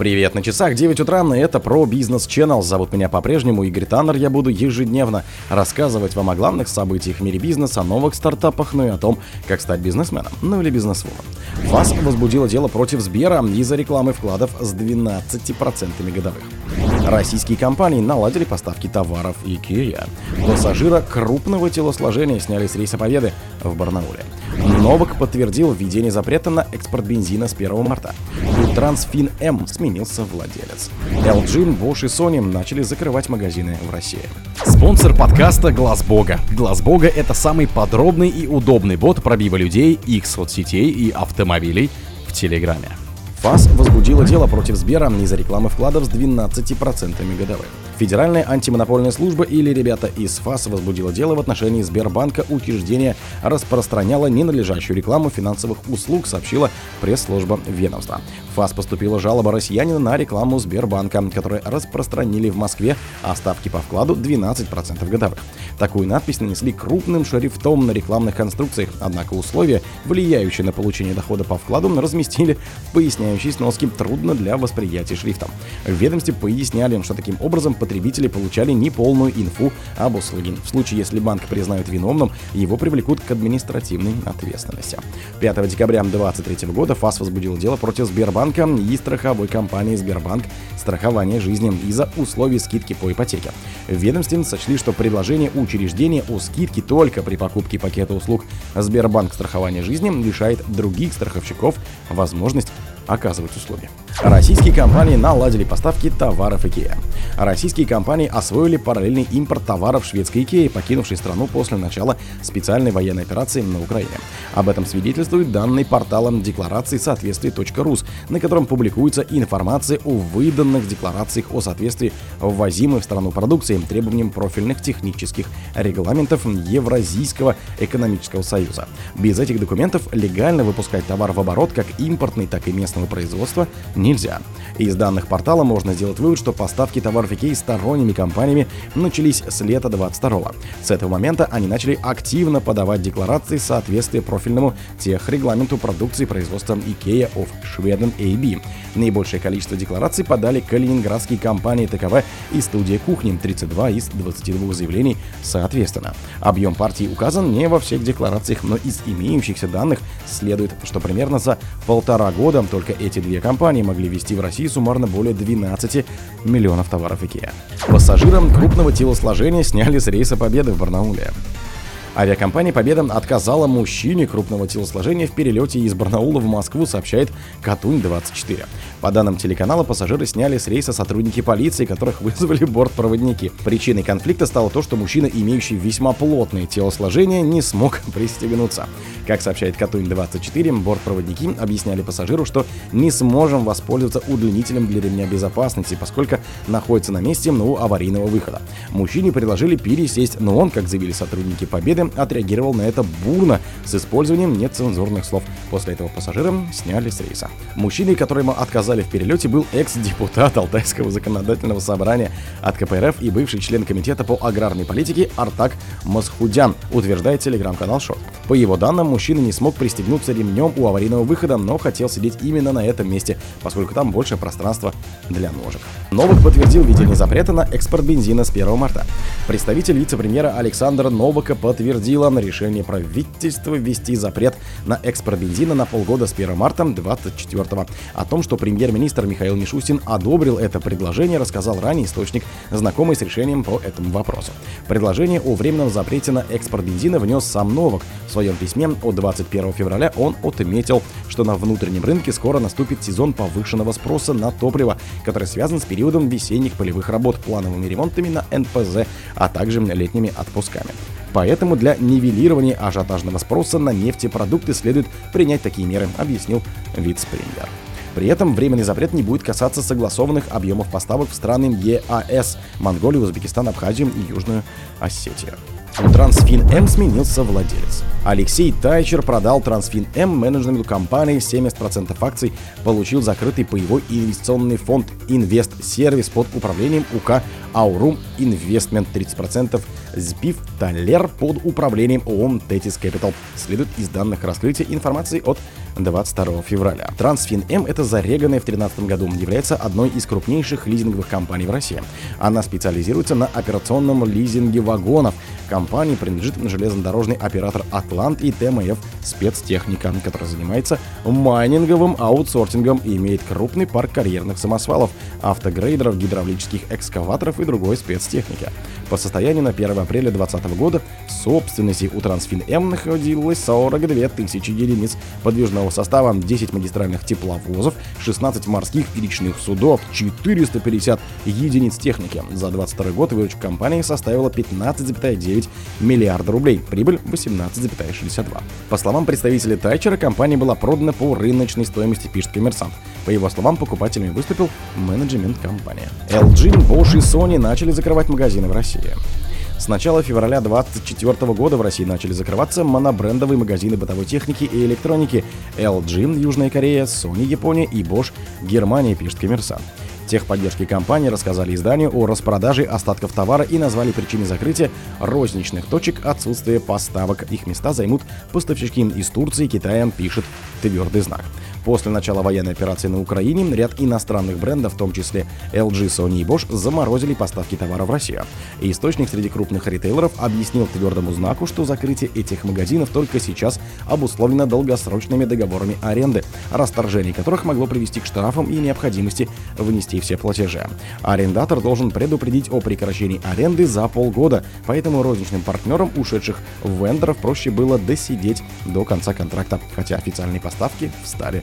Привет, на часах 9 утра, и это про бизнес Channel. Зовут меня по-прежнему Игорь Таннер. Я буду ежедневно рассказывать вам о главных событиях в мире бизнеса, о новых стартапах, ну и о том, как стать бизнесменом, ну или бизнесвумен. ФАС возбудило дело против Сбера из-за рекламы вкладов с 12% годовых. Российские компании наладили поставки товаров IKEA. Пассажира крупного телосложения сняли с рейса Победы в Барнауле. Новок подтвердил введение запрета на экспорт бензина с 1 марта. М сменился владелец. LG, Bosch и Sony начали закрывать магазины в России. Спонсор подкаста Глаз Бога. Глаз Бога это самый подробный и удобный бот пробива людей, их соцсетей и автомобилей в Телеграме. ФАС возбудила дело против Сбера из-за рекламы вкладов с 12% годовых. Федеральная антимонопольная служба или ребята из ФАС возбудила дело в отношении Сбербанка. Учреждение распространяло ненадлежащую рекламу финансовых услуг, сообщила пресс-служба ведомства. В ФАС поступила жалоба россиянина на рекламу Сбербанка, которую распространили в Москве, а ставки по вкладу 12% годовых. Такую надпись нанесли крупным шрифтом на рекламных конструкциях, однако условия, влияющие на получение дохода по вкладу, разместили в поясняющей сноске трудно для восприятия шрифтом. В ведомстве поясняли, что таким образом потребители получали неполную инфу об услуге. В случае, если банк признают виновным, его привлекут к административной ответственности. 5 декабря 2023 года ФАС возбудил дело против Сбербанка и страховой компании Сбербанк страхование жизни из-за условий скидки по ипотеке. Ведомстве сочли, что предложение учреждения о скидке только при покупке пакета услуг Сбербанк страхования жизни лишает других страховщиков возможность оказывать услуги. Российские компании наладили поставки товаров IKEA. Российские компании освоили параллельный импорт товаров шведской IKEA, покинувшей страну после начала специальной военной операции на Украине. Об этом свидетельствуют данные портала декларации соответствия.рус, на котором публикуется информация о выданных декларациях о соответствии ввозимой в страну продукции требованиям профильных технических регламентов Евразийского экономического союза. Без этих документов легально выпускать товар в оборот как импортный, так и местного производства нельзя. Из данных портала можно сделать вывод, что поставки товаров Икеи сторонними компаниями начались с лета 22 С этого момента они начали активно подавать декларации соответствия профильному техрегламенту продукции производства IKEA of Sweden AB. Наибольшее количество деклараций подали калининградские компании ТКВ и студия кухни 32 из 22 заявлений соответственно. Объем партий указан не во всех декларациях, но из имеющихся данных следует, что примерно за полтора года только эти две компании могли вести в России суммарно более 12 миллионов товаров IKEA. Пассажирам крупного телосложения сняли с рейса Победы в Барнауле. Авиакомпания «Победа» отказала мужчине крупного телосложения в перелете из Барнаула в Москву, сообщает Катунь-24. По данным телеканала, пассажиры сняли с рейса сотрудники полиции, которых вызвали бортпроводники. Причиной конфликта стало то, что мужчина, имеющий весьма плотное телосложение, не смог пристегнуться. Как сообщает Катунь-24, бортпроводники объясняли пассажиру, что не сможем воспользоваться удлинителем для ремня безопасности, поскольку находится на месте у аварийного выхода. Мужчине предложили пересесть, но он, как заявили сотрудники «Победы», отреагировал на это бурно с использованием нецензурных слов. После этого пассажира сняли с рейса. Мужчиной, которому отказали в перелете, был экс-депутат Алтайского законодательного собрания от КПРФ и бывший член комитета по аграрной политике Артак Масхудян, утверждает телеграм-канал Шорт. По его данным, мужчина не смог пристегнуться ремнем у аварийного выхода, но хотел сидеть именно на этом месте, поскольку там больше пространства для ножек. Новых подтвердил введение запрета на экспорт бензина с 1 марта. Представитель вице-премьера Александра Новака подтвердила решение правительства ввести запрет на экспорт бензина на полгода с 1 марта 2024. О том, что премьер-министр Михаил Мишустин одобрил это предложение, рассказал ранее источник, знакомый с решением по этому вопросу. Предложение о временном запрете на экспорт бензина внес сам Новак. В своем письме от 21 февраля он отметил, что на внутреннем рынке скоро наступит сезон повышенного спроса на топливо, который связан с периодом весенних полевых работ, плановыми ремонтами на НПЗ, а также летними отпусками. Поэтому для нивелирования ажиотажного спроса на нефтепродукты следует принять такие меры, объяснил вице-премьер. При этом временный запрет не будет касаться согласованных объемов поставок в страны ЕАС – Монголию, Узбекистан, Абхазию и Южную Осетию. У Трансфин М сменился владелец. Алексей Тайчер продал Трансфин М менеджменту компании 70% акций, получил закрытый паевой инвестиционный фонд Инвест Сервис под управлением УК Аурум Инвестмент 30%, СБИФ Талер под управлением ООН Тетис Capital. Следует из данных раскрытия информации от 22 февраля. Трансфин М это зареганная в 2013 году, является одной из крупнейших лизинговых компаний в России. Она специализируется на операционном лизинге вагонов. Компании принадлежит железнодорожный оператор Атлант и ТМФ спецтехника, который занимается майнинговым аутсортингом и имеет крупный парк карьерных самосвалов, автогрейдеров, гидравлических экскаваторов и другой спецтехники. По состоянию на 1 апреля 2020 года в собственности у Трансфин М находилось 42 тысячи единиц подвижного состава, 10 магистральных тепловозов, 16 морских и речных судов, 450 единиц техники. За 22 год выручка компании составила 15,9 миллиарда рублей, прибыль 18,62. По словам представителей Тайчера, компания была продана по рыночной стоимости, пишет коммерсант. По его словам, покупателями выступил менеджмент компании. LG, Bosch и Sony начали закрывать магазины в России. С начала февраля 2024 года в России начали закрываться монобрендовые магазины бытовой техники и электроники LG Южная Корея, Sony Япония и Bosch Германия, пишет коммерсант. Техподдержки компании рассказали изданию о распродаже остатков товара и назвали причиной закрытия розничных точек отсутствие поставок. Их места займут поставщики из Турции, Китая, пишет твердый знак. После начала военной операции на Украине ряд иностранных брендов, в том числе LG, Sony и Bosch, заморозили поставки товара в Россию. И источник среди крупных ритейлеров объяснил твердому знаку, что закрытие этих магазинов только сейчас обусловлено долгосрочными договорами аренды, расторжение которых могло привести к штрафам и необходимости внести все платежи. Арендатор должен предупредить о прекращении аренды за полгода, поэтому розничным партнерам ушедших вендоров проще было досидеть до конца контракта, хотя официальные поставки встали